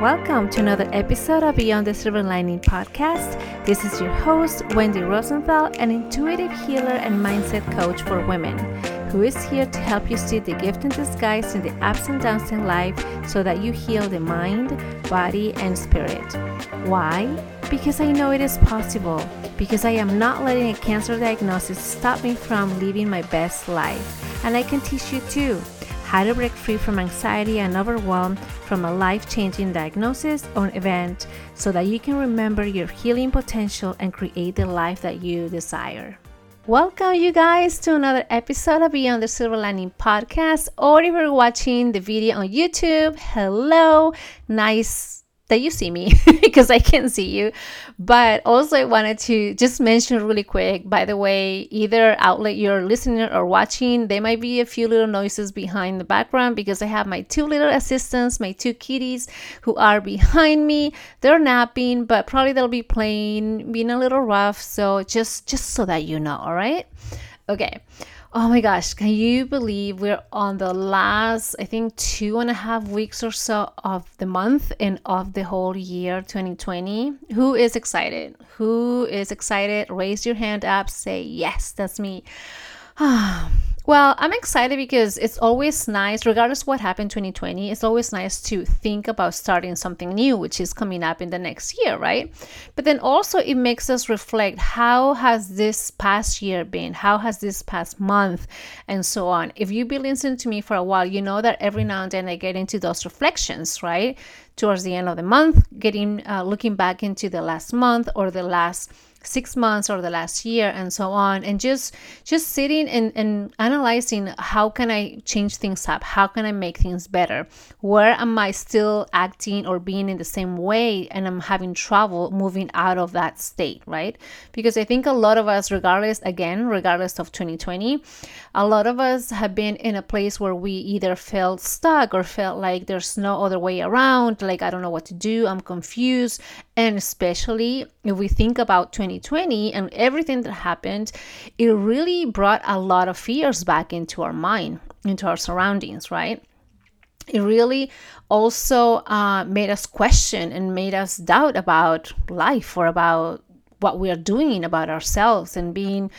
Welcome to another episode of Beyond the Silver Lining podcast. This is your host, Wendy Rosenthal, an intuitive healer and mindset coach for women, who is here to help you see the gift in disguise in the ups and downs in life so that you heal the mind, body, and spirit. Why? Because I know it is possible. Because I am not letting a cancer diagnosis stop me from living my best life. And I can teach you too how to break free from anxiety and overwhelm from a life changing diagnosis or event so that you can remember your healing potential and create the life that you desire. Welcome, you guys, to another episode of Beyond the Silver Lining podcast. Or if you're watching the video on YouTube, hello, nice that you see me because I can see you. But also, I wanted to just mention really quick by the way, either outlet you're listening or watching, there might be a few little noises behind the background because I have my two little assistants, my two kitties who are behind me. They're napping, but probably they'll be playing, being a little rough. So just just so that you know, all right? Okay. Oh my gosh, can you believe we're on the last, I think, two and a half weeks or so of the month and of the whole year 2020? Who is excited? Who is excited? Raise your hand up, say, Yes, that's me. Ah, Well, I'm excited because it's always nice, regardless what happened 2020, it's always nice to think about starting something new, which is coming up in the next year, right? But then also it makes us reflect how has this past year been? How has this past month? And so on. If you've been listening to me for a while, you know that every now and then I get into those reflections, right? Towards the end of the month, getting uh, looking back into the last month or the last six months or the last year and so on and just just sitting and, and analyzing how can i change things up? How can i make things better? Where am i still acting or being in the same way and i'm having trouble moving out of that state right? Because i think a lot of us regardless again regardless of 2020 a lot of us have been in a place where we either felt stuck or felt like there's no other way around like i don't know what to do i'm confused and especially if we think about 2020 and everything that happened, it really brought a lot of fears back into our mind, into our surroundings, right? It really also uh, made us question and made us doubt about life or about what we are doing about ourselves and being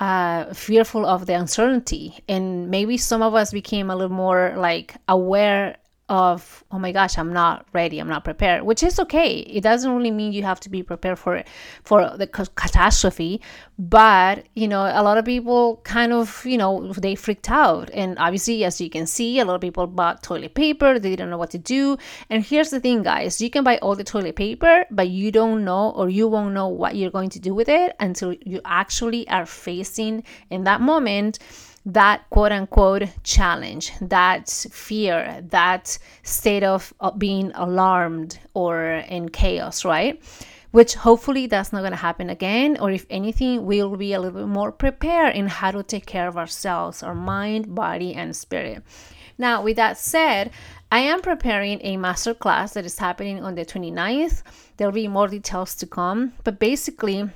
uh, fearful of the uncertainty. And maybe some of us became a little more like aware of oh my gosh i'm not ready i'm not prepared which is okay. It doesn't really mean you have to be prepared for for the catastrophe but you know a lot of people kind of you know they freaked out. And obviously as you can see a lot of people bought toilet paper they didn't know what to do. And here's the thing guys you can buy all the toilet paper but you don't know or you won't know what you're going to do with it until you actually are facing in that moment that quote unquote challenge, that fear, that state of, uh, being alarmed or in chaos, right? Which hopefully that's not going to happen again, or if anything, we'll be a little bit more prepared in how to take care of ourselves, our mind, body, and spirit. Now, with that said, I am preparing a master class that is happening on the 29th. There'll be more details to come, but basically,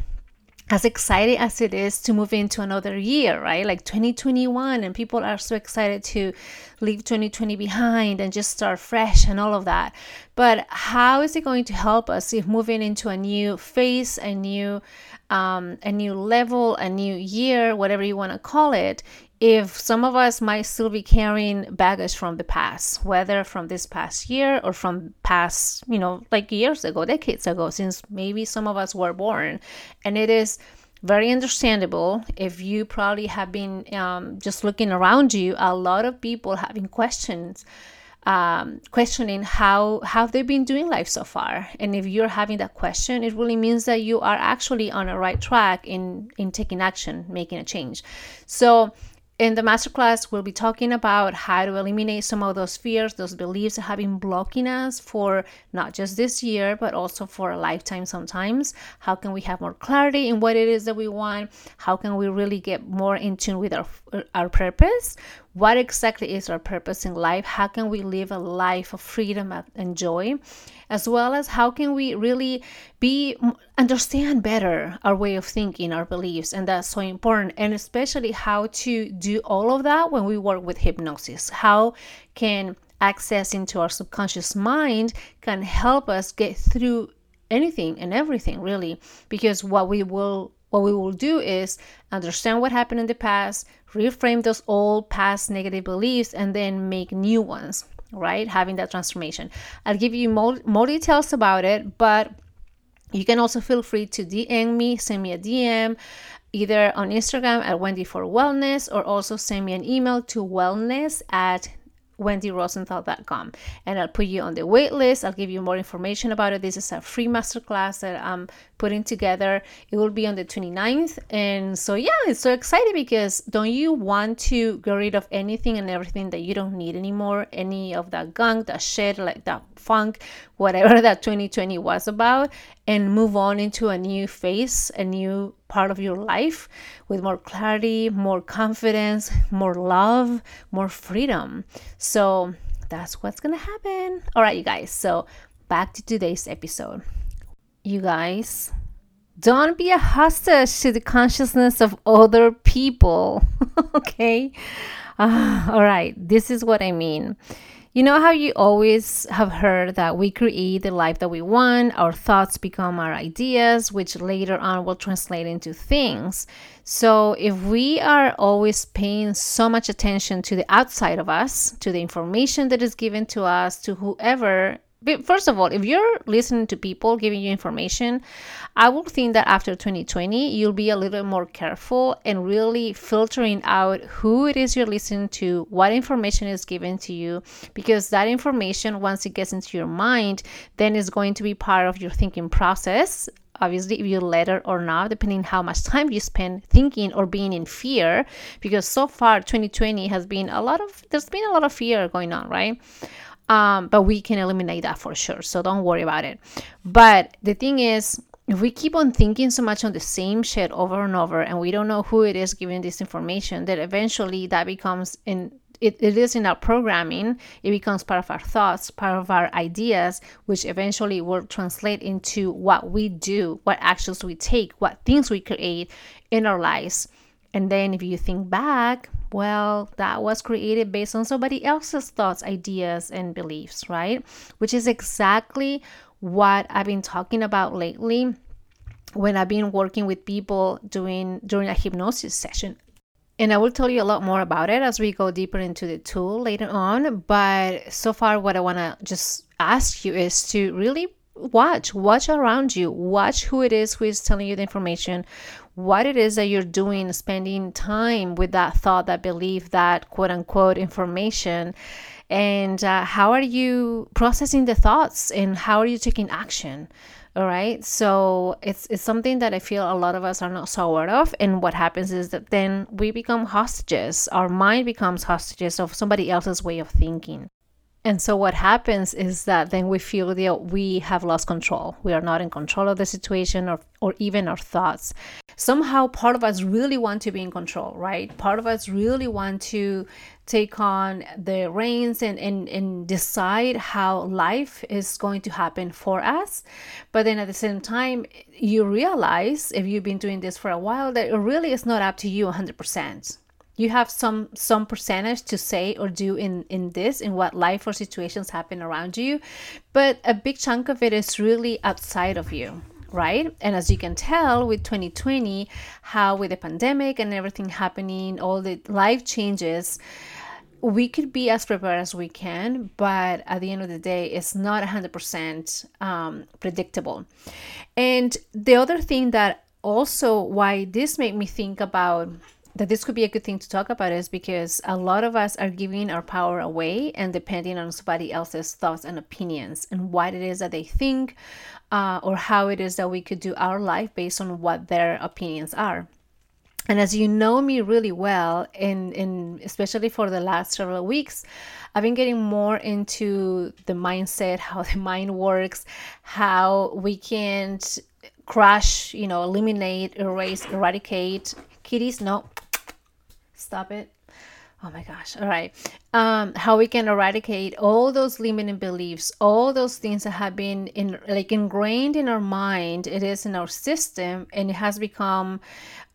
as excited as it is to move into another year, right? Like 2021, and people are so excited to leave 2020 behind and just start fresh and all of that. But how is it going to help us if moving into a new phase, a new um, a new level, a new year, whatever you want to call it, if some of us might still be carrying baggage from the past, whether from this past year or from past, you know, like years ago, decades ago, since maybe some of us were born. And it is very understandable if you probably have been um, just looking around you, a lot of people having questions. Um, questioning how have they've been doing life so far and if you're having that question it really means that you are actually on a right track in in taking action making a change so in the masterclass, we'll be talking about how to eliminate some of those fears, those beliefs that have been blocking us for not just this year, but also for a lifetime sometimes. How can we have more clarity in what it is that we want? How can we really get more in tune with our, our purpose? What exactly is our purpose in life? How can we live a life of freedom and joy? As well as how can we really be understand better our way of thinking, our beliefs, and that's so important. And especially how to do all of that when we work with hypnosis. How can access into our subconscious mind can help us get through anything and everything really because what we will what we will do is understand what happened in the past reframe those old past negative beliefs and then make new ones right? Having that transformation. I'll give you more, more details about it but you can also feel free to dm me send me a dm either on instagram at wendy for wellness or also send me an email to wellness at wendyrosenthal.com and I'll put you on the wait list. I'll give you more information about it. This is a free masterclass that I'm putting together. It will be on the 29th. And so, yeah, it's so exciting because don't you want to get rid of anything and everything that you don't need anymore? Any of that gunk, that shit, like that funk, whatever that 2020 was about, and move on into a new phase, a new part of your life with more clarity, more confidence, more love, more freedom. So that's what's gonna happen. All right, you guys. So back to today's episode. You guys, don't be a hostage to the consciousness of other people. okay? Uh, all right, this is what I mean. You know how you always have heard that we create the life that we want, our thoughts become our ideas, which later on will translate into things. So, if we are always paying so much attention to the outside of us, to the information that is given to us, to whoever first of all, if you're listening to people giving you information, I would think that after 2020, you'll be a little more careful and really filtering out who it is you're listening to, what information is given to you, because that information, once it gets into your mind, then is going to be part of your thinking process obviously if you let it or not depending how much time you spend thinking or being in fear because so far 2020 has been a lot of there's been a lot of fear going on right um, but we can eliminate that for sure. So don't worry about it. But the thing is, if we keep on thinking so much on the same shit over and over and we don't know who it is giving this information, that eventually that becomes in it, it is in our programming, it becomes part of our thoughts, part of our ideas, which eventually will translate into what we do, what actions we take, what things we create in our lives. And then if you think back, well, that was created based on somebody else's thoughts, ideas, and beliefs, right? Which is exactly what I've been talking about lately when I've been working with people doing during a hypnosis session. And I will tell you a lot more about it as we go deeper into the tool later on. But so far, what I want to just ask you is to really watch watch around you watch who it is who is telling you the information what it is that you're doing spending time with that thought that belief that quote unquote information and uh, how are you processing the thoughts and how are you taking action? All right? So it's it's something that i feel a lot of us are not so aware of and what happens is that then we become hostages. Our mind becomes hostages of somebody else's way of thinking and so what happens is that then we feel that we have lost control. We are not in control of the situation or, or even our thoughts. Somehow part of us really want to be in control, right? Part of us really want to take on the reins and, and, and decide how life is going to happen for us. But then at the same time, you realize if you've been doing this for a while that it really is not up to you 100% you have some some percentage to say or do in in this in what life or situations happen around you but a big chunk of it is really outside of you right and as you can tell with 2020 how with the pandemic and everything happening all the life changes we could be as prepared as we can, but at the end of the day, it's not 100% um, predictable. And the other thing that also why this made me think about that this could be a good thing to talk about is because a lot of us are giving our power away and depending on somebody else's thoughts and opinions and what it is that they think uh, or how it is that we could do our life based on what their opinions are. And as you know me really well in in especially for the last several weeks i've been getting more into the mindset how the mind works how we can't crush you know eliminate erase eradicate. Kitties no Stop it. oh my gosh. All right. Um how we can eradicate all those limiting beliefs all those things that have been in like ingrained in our mind. It is in our system and it has become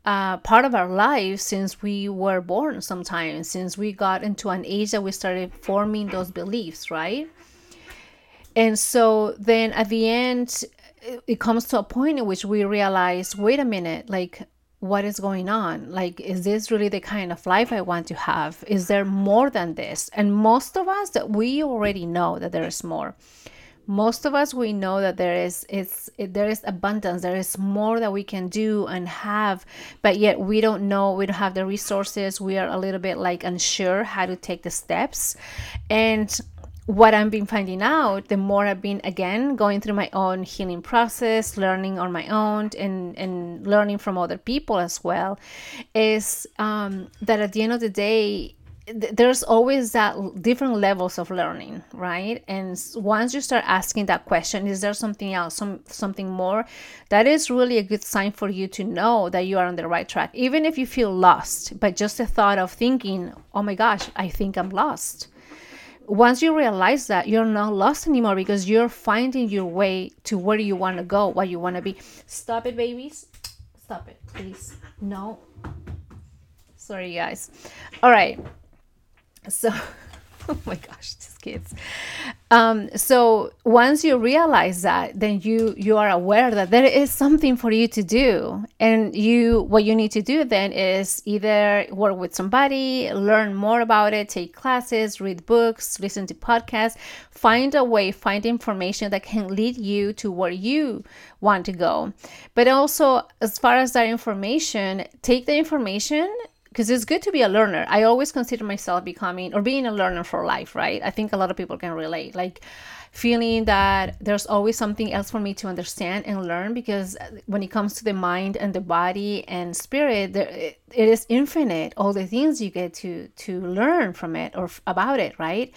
uh, part of our life since we were born sometimes since we got into an age that we started forming those beliefs right? And so then at the end it comes to a point in which we realize wait a minute like what is going on? Like is this really the kind of life i want to have? Is there more than this? And most of us that we already know that there is more. Most of us we know that there is it's it, there is abundance there is more that we can do and have but yet we don't know we don't have the resources we are a little bit like unsure how to take the steps. And what I've been finding out, the more I've been again going through my own healing process, learning on my own, and and learning from other people as well, is um, that at the end of the day, th- there's always that different levels of learning, right? And once you start asking that question, is there something else, some something more? That is really a good sign for you to know that you are on the right track, even if you feel lost. But just the thought of thinking, oh my gosh, I think I'm lost once you realize that you're not lost anymore because you're finding your way to where you want to go, what you want to be. Stop it, babies. Stop it, please. No. Sorry, guys. All right. So, oh my gosh, these kids. Um, so once you realize that, then you you are aware that there is something for you to do, and you what you need to do then is either work with somebody, learn more about it, take classes, read books, listen to podcasts, find a way, find information that can lead you to where you want to go. But also, as far as that information, take the information because it's good to be a learner. I always consider myself becoming or being a learner for life, right? I think a lot of people can relate. Like feeling that there's always something else for me to understand and learn because when it comes to the mind and the body and spirit there, it, is infinite all the things you get to to learn from it or about it right?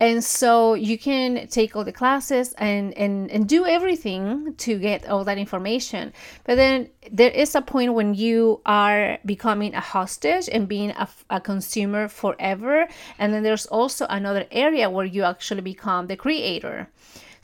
And so you can take all the classes and and and do everything to get all that information. But then there is a point when you are becoming a hostage and being a, a consumer forever. And then there's also another area where you actually become the creator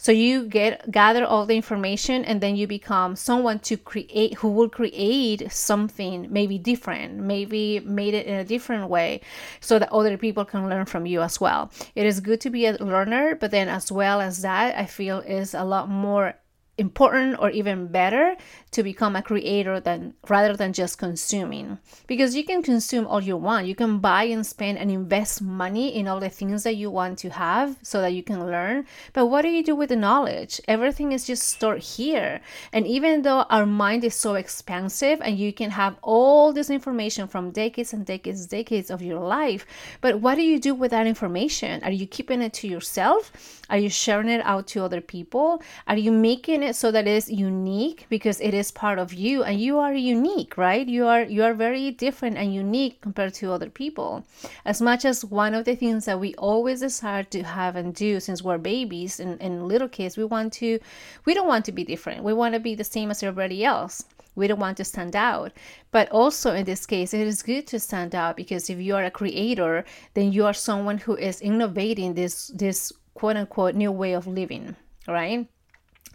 so you get gather all the information and then you become someone to create who will create something maybe different, maybe made it in a different way so that other people can learn from you as well. It is good to be a learner, but then as well as that, I feel is a lot more important or even better to become a creator than rather than just consuming. Because you can consume all you want. You can buy and spend and invest money in all the things that you want to have so that you can learn. But what do you do with the knowledge? Everything is just stored here. And even though our mind is so expansive and you can have all this information from decades and decades decades of your life but what do you do with that information? Are you keeping it to yourself? Are you sharing it out to other people? Are you making it it so that it is unique because it is part of you and you are unique right? You are you are very different and unique compared to other people. As much as one of the things that we always desire to have and do since we're babies and, and little kids we want to we don't want to be different. We want to be the same as everybody else. We don't want to stand out. But also in this case it is good to stand out because if you are a creator then you are someone who is innovating this this quote unquote new way of living right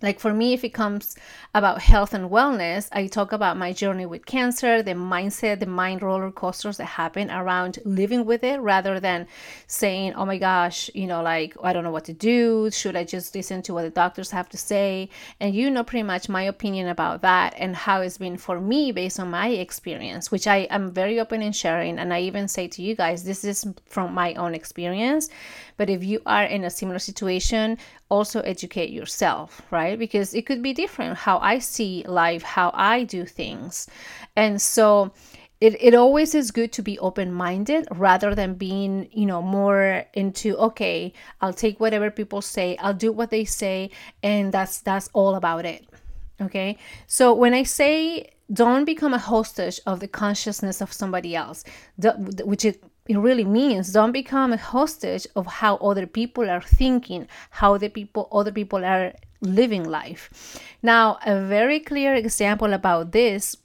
like for me, if it comes about health and wellness, I talk about my journey with cancer, the mindset, the mind roller coasters that happen around living with it rather than saying, oh my gosh, you know, like, I don't know what to do. Should I just listen to what the doctors have to say? And you know, pretty much my opinion about that and how it's been for me based on my experience, which I am very open in sharing. And I even say to you guys, this is from my own experience. But if you are in a similar situation, also educate yourself, right? Because it could be different how I see life, how I do things. And so it, it always is good to be open-minded rather than being you know more into okay i'll take whatever people say i'll do what they say and that's that's all about it okay so when i say don't become a hostage of the consciousness of somebody else which is it really means don't become a hostage of how other people are thinking how the people other people are living life. Now a very clear example about this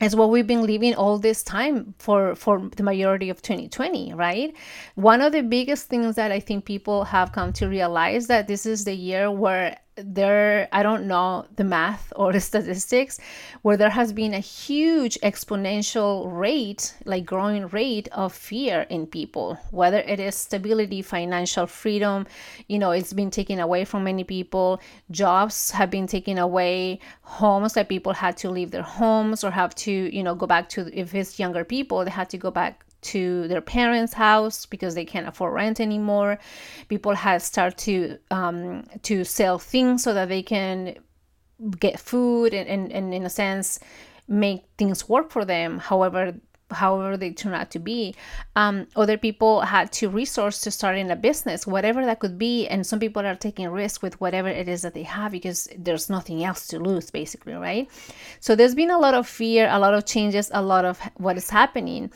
is what we've been living all this time for for the majority of 2020 right? One of the biggest things that i think people have come to realize that this is the year where there i don't know the math or the statistics where there has been a huge exponential rate like growing rate of fear in people whether it is stability financial freedom you know it's been taken away from many people jobs have been taken away homes that people had to leave their homes or have to you know go back to if it's younger people they had to go back to their parents' house because they can't afford rent anymore. People have started to um, to sell things so that they can get food and, and, and in a sense make things work for them. However, however they turn out to be. Um, other people had to resource to start in a business, whatever that could be. And some people are taking risk with whatever it is that they have because there's nothing else to lose, basically, right? So there's been a lot of fear, a lot of changes, a lot of what is happening.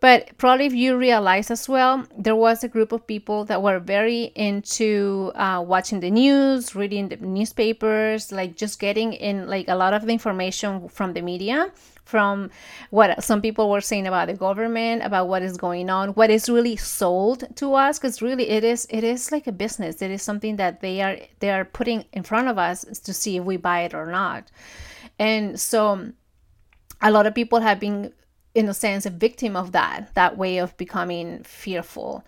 But probably if you realize as well, there was a group of people that were very into uh, watching the news, reading the newspapers, like just getting in like a lot of the information from the media from what some people were saying about the government about what is going on what is really sold to us because really it is it is like a business. It is something that they are they are putting in front of us to see if we buy it or not. And so a lot of people have been in a sense a victim of that that way of becoming fearful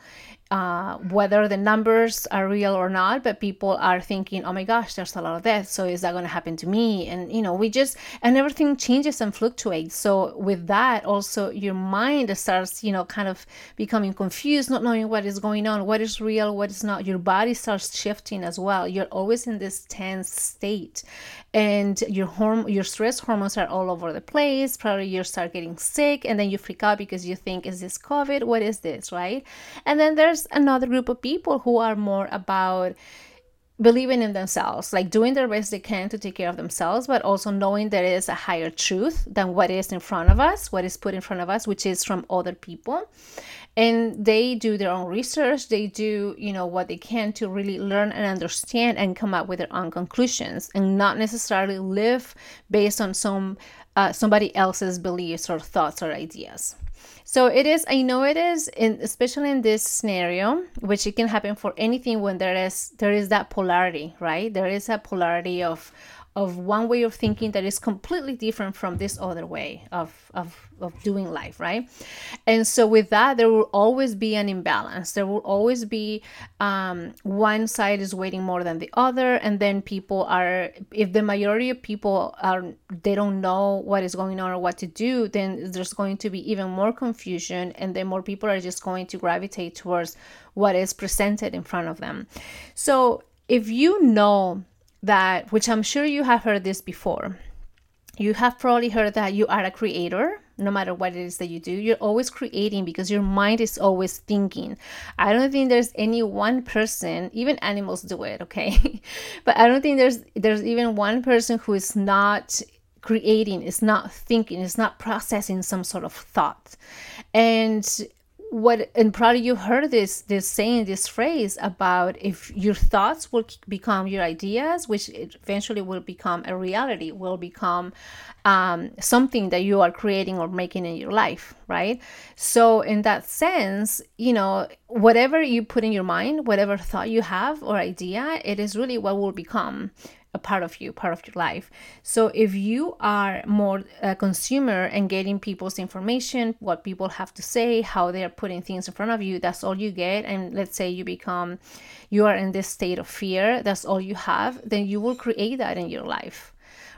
uh, whether the numbers are real or not, but people are thinking, oh my gosh, there's a lot of death. So is that going to happen to me? And, you know, we just, and everything changes and fluctuates. So with that, also your mind starts, you know, kind of becoming confused, not knowing what is going on, what is real, what is not. Your body starts shifting as well. You're always in this tense state and your horm- your stress hormones are all over the place probably you start getting sick and then you freak out because you think is this covid what is this right and then there's another group of people who are more about believing in themselves, like doing their best they can to take care of themselves, but also knowing there is a higher truth than what is in front of us, what is put in front of us, which is from other people. And they do their own research. They do you know what they can to really learn and understand and come up with their own conclusions and not necessarily live based on some uh, somebody else's beliefs or thoughts or ideas. So it is i know it is in especially in this scenario which it can happen for anything when there is there is that polarity right? There is a polarity of of one way of thinking that is completely different from this other way of, of, of doing life, right? And so, with that, there will always be an imbalance. There will always be um, one side is waiting more than the other, and then people are, if the majority of people are, they don't know what is going on or what to do, then there's going to be even more confusion, and then more people are just going to gravitate towards what is presented in front of them. So, if you know that, which I'm sure you have heard this before, you have probably heard that you are a creator no matter what it is that you do. You're always creating because your mind is always thinking. I don't think there's any one person even animals do it okay? But i don't think there's there's even one person who is not creating is not thinking is not processing some sort of thought. And what and probably you heard this this saying this phrase about if your thoughts will become your ideas which eventually will become a reality will become um, something that you are creating or making in your life right? So in that sense you know whatever you put in your mind whatever thought you have or idea it is really what will become a part of you, part of your life. So if you are more a consumer and getting people's information, what people have to say, how they are putting things in front of you, that's all you get. And let's say you become, you are in this state of fear, that's all you have, then you will create that in your life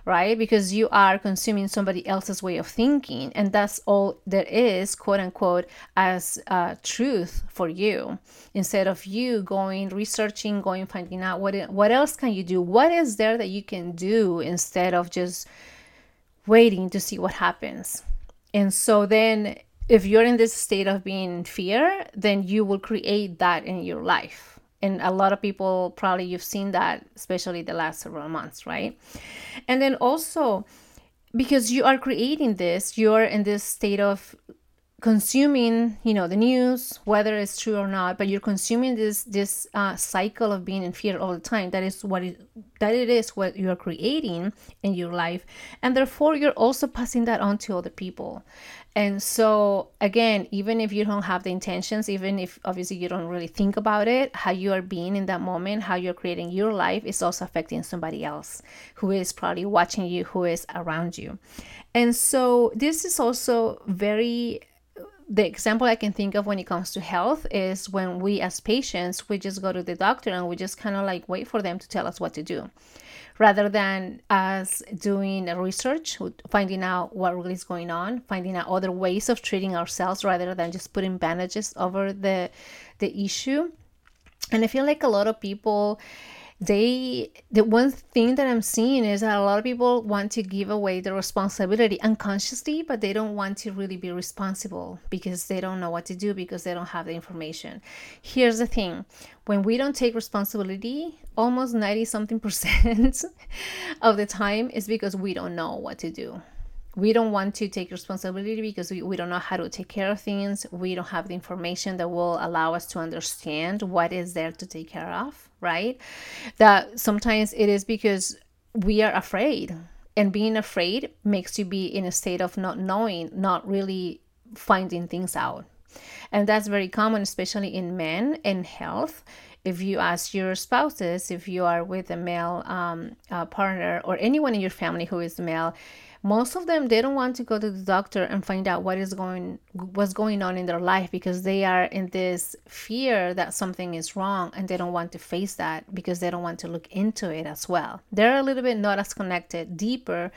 right? Because you are consuming somebody else's way of thinking, and that's all there is, quote unquote, as uh, truth for you. Instead of you going researching, going finding out what what else can you do, what is there that you can do instead of just waiting to see what happens. And so then, if you're in this state of being fear, then you will create that in your life and a lot of people probably you've seen that especially the last several months right? And then also because you are creating this you're in this state of consuming you know the news whether it's true or not but you're consuming this this uh, cycle of being in fear all the time. That is what it that it is what you're creating in your life. And therefore you're also passing that on to other people. And so again even if you don't have the intentions even if obviously you don't really think about it how you are being in that moment how you're creating your life is also affecting somebody else who is probably watching you who is around you. And so this is also very the example I can think of when it comes to health is when we as patients we just go to the doctor and we just kind of like wait for them to tell us what to do. Rather than us doing research finding out what really is going on finding out other ways of treating ourselves rather than just putting bandages over the the issue. And i feel like a lot of people they the one thing that i'm seeing is that a lot of people want to give away the responsibility unconsciously but they don't want to really be responsible because they don't know what to do because they don't have the information. Here's the thing. When we don't take responsibility almost 90 something percent of the time is because we don't know what to do we don't want to take responsibility because we, we don't know how to take care of things. We don't have the information that will allow us to understand what is there to take care of right? That sometimes it is because we are afraid and being afraid makes you be in a state of not knowing not really finding things out. And that's very common especially in men in health. If you ask your spouses if you are with a male um, uh, partner or anyone in your family who is male most of them they don't want to go to the doctor and find out what is going what's going on in their life because they are in this fear that something is wrong and they don't want to face that because they don't want to look into it as well. They're a little bit not as connected deeper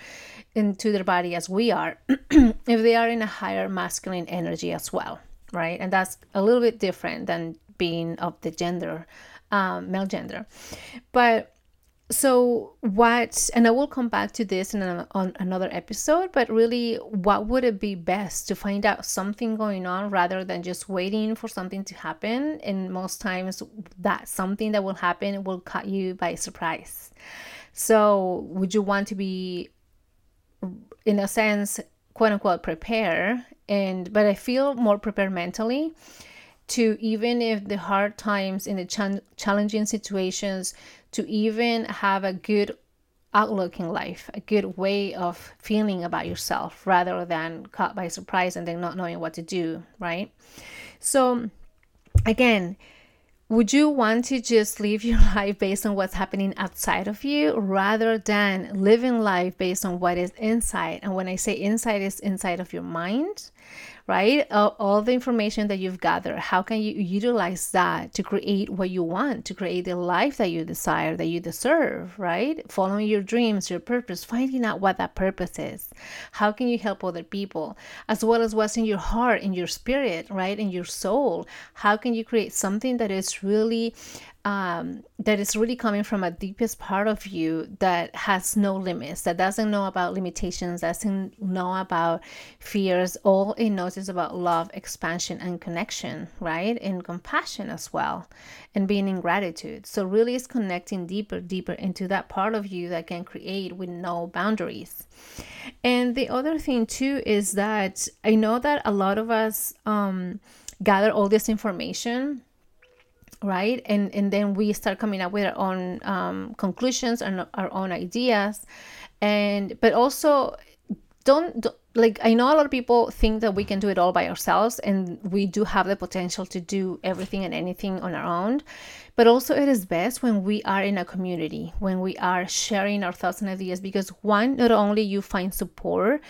into their body as we are if they are in a higher masculine energy as well right? And that's a little bit different than being of the gender um, male gender. But so what and i will come back to this in a, on another episode but really what would it be best to find out something going on rather than just waiting for something to happen? And most times that something that will happen will cut you by surprise. So would you want to be in a sense quote unquote prepare and but i feel more prepared mentally to even if the hard times in the ch- challenging situations to even have a good outlook in life, a good way of feeling about yourself rather than caught by surprise and then not knowing what to do, right? So, again, would you want to just live your life based on what's happening outside of you rather than living life based on what is inside? And when I say inside, is inside of your mind, right? All, all, the information that you've gathered, how can you utilize that to create what you want, to create the life that you desire, that you deserve, right? Following your dreams, your purpose, finding out what that purpose is. How can you help other people, as well as what's in your heart, in your spirit, right? In your soul. How can you create something that is really um, that is really coming from a deepest part of you that has no limits, that doesn't know about limitations, doesn't know about fears. All it knows is about love, expansion, and connection, right? And compassion as well, and being in gratitude. So, really, is connecting deeper, deeper into that part of you that can create with no boundaries. And the other thing, too, is that I know that a lot of us um, gather all this information right and and then we start coming up with our own um, conclusions and our own ideas and but also don't, don't like I know a lot of people think that we can do it all by ourselves, and we do have the potential to do everything and anything on our own. But also, it is best when we are in a community, when we are sharing our thoughts and ideas, because one, not only you find support,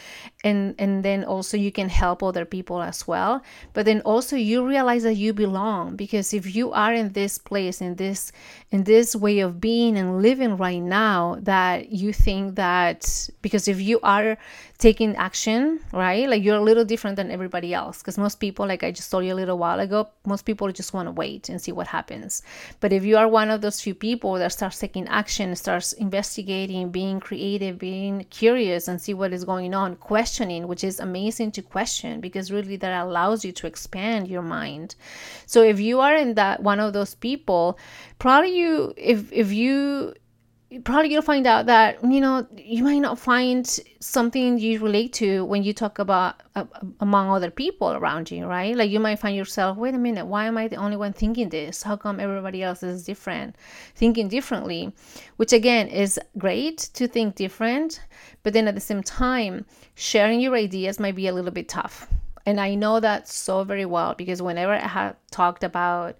and and then also you can help other people as well, but then also you realize that you belong. Because if you are in this place, in this in this way of being and living right now, that you think that because if you are taking action, right? Like you're a little different than everybody else. Because most people, like I just told you a little while ago, most people just want to wait and see what happens. But if you are one of those few people that starts taking action, starts investigating, being creative, being curious, and see what is going on, questioning, which is amazing to question because really that allows you to expand your mind. So if you are in that one of those people, probably you, if if you probably you'll find out that you know you might not find something you relate to when you talk about uh, among other people around you right? Like you might find yourself wait a minute why am i the only one thinking this? How come everybody else is different thinking differently? Which again is great to think different but then at the same time sharing your ideas might be a little bit tough. And i know that so very well because whenever i have talked about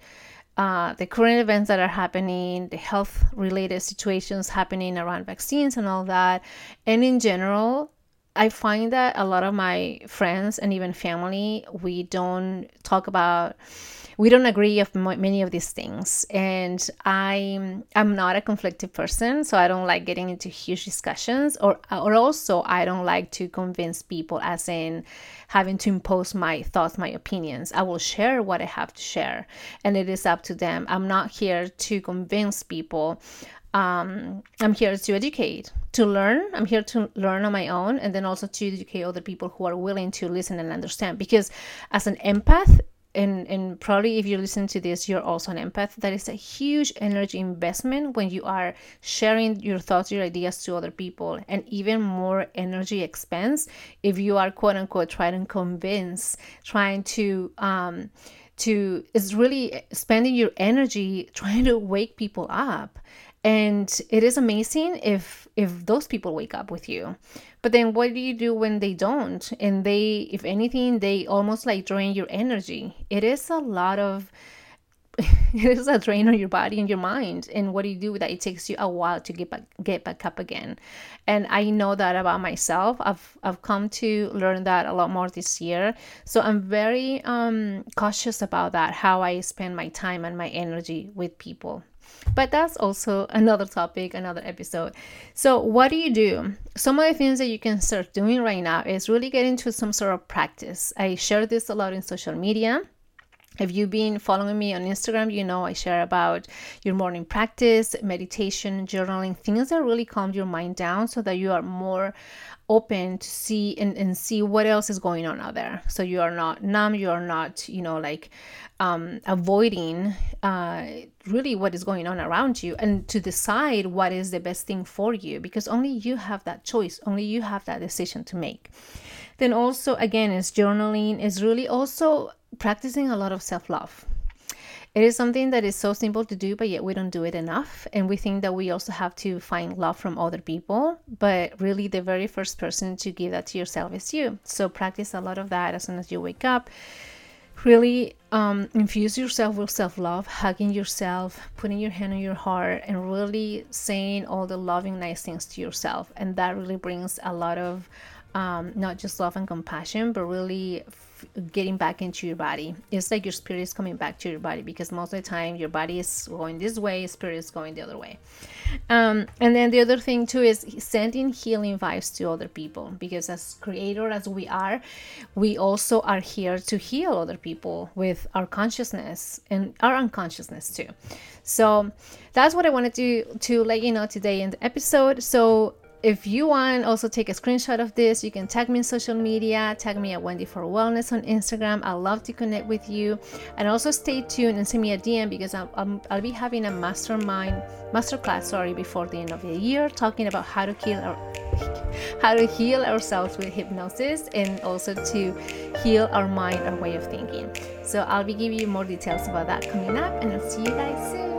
uh, the current events that are happening, the health related situations happening around vaccines and all that. And in general, I find that a lot of my friends and even family, we don't talk about we don't agree of many of these things and i'm i'm not a conflicted person so i don't like getting into huge discussions or or also i don't like to convince people as in having to impose my thoughts my opinions i will share what i have to share and it is up to them i'm not here to convince people um, I'm here to educate, to learn. I'm here to learn on my own, and then also to educate other people who are willing to listen and understand. Because as an empath, and and probably if you listen to this you're also an empath. That is a huge energy investment when you are sharing your thoughts your ideas to other people and even more energy expense if you are quote unquote trying to convince trying to um to is really spending your energy trying to wake people up. And it is amazing if if those people wake up with you but then what do you do when they don't? And they if anything they almost like drain your energy. It is a lot of it is a drain on your body and your mind and what do you do with that it takes you a while to get back get back up again and i know that about myself i've i've come to learn that a lot more this year so i'm very um cautious about that how i spend my time and my energy with people but that's also another topic, another episode. So, what do you do? Some of the things that you can start doing right now is really get into some sort of practice. I share this a lot in social media. If you've been following me on Instagram, you know I share about your morning practice, meditation, journaling, things that really calm your mind down so that you are more open to see and, and see what else is going on out there. So you are not numb, you are not, you know, like um, avoiding uh, really what is going on around you and to decide what is the best thing for you because only you have that choice, only you have that decision to make. Then also, again, is journaling, is really also practicing a lot of self love. It is something that is so simple to do, but yet we don't do it enough. And we think that we also have to find love from other people. But really, the very first person to give that to yourself is you. So practice a lot of that as soon as you wake up. Really um, infuse yourself with self love, hugging yourself, putting your hand on your heart, and really saying all the loving, nice things to yourself. And that really brings a lot of um, not just love and compassion, but really f- getting back into your body. It's like your spirit is coming back to your body because most of the time your body is going this way, spirit is going the other way. Um, and then the other thing too is sending healing vibes to other people because as creator as we are, we also are here to heal other people with our consciousness and our unconsciousness too. So that's what I wanted to to let you know today in the episode. So if you want, also take a screenshot of this. You can tag me in social media, tag me at Wendy for Wellness on Instagram. I love to connect with you, and also stay tuned and send me a DM because i will be having a mastermind masterclass, sorry, before the end of the year, talking about how to heal our how to heal ourselves with hypnosis and also to heal our mind, our way of thinking. So I'll be giving you more details about that coming up, and I'll see you guys soon.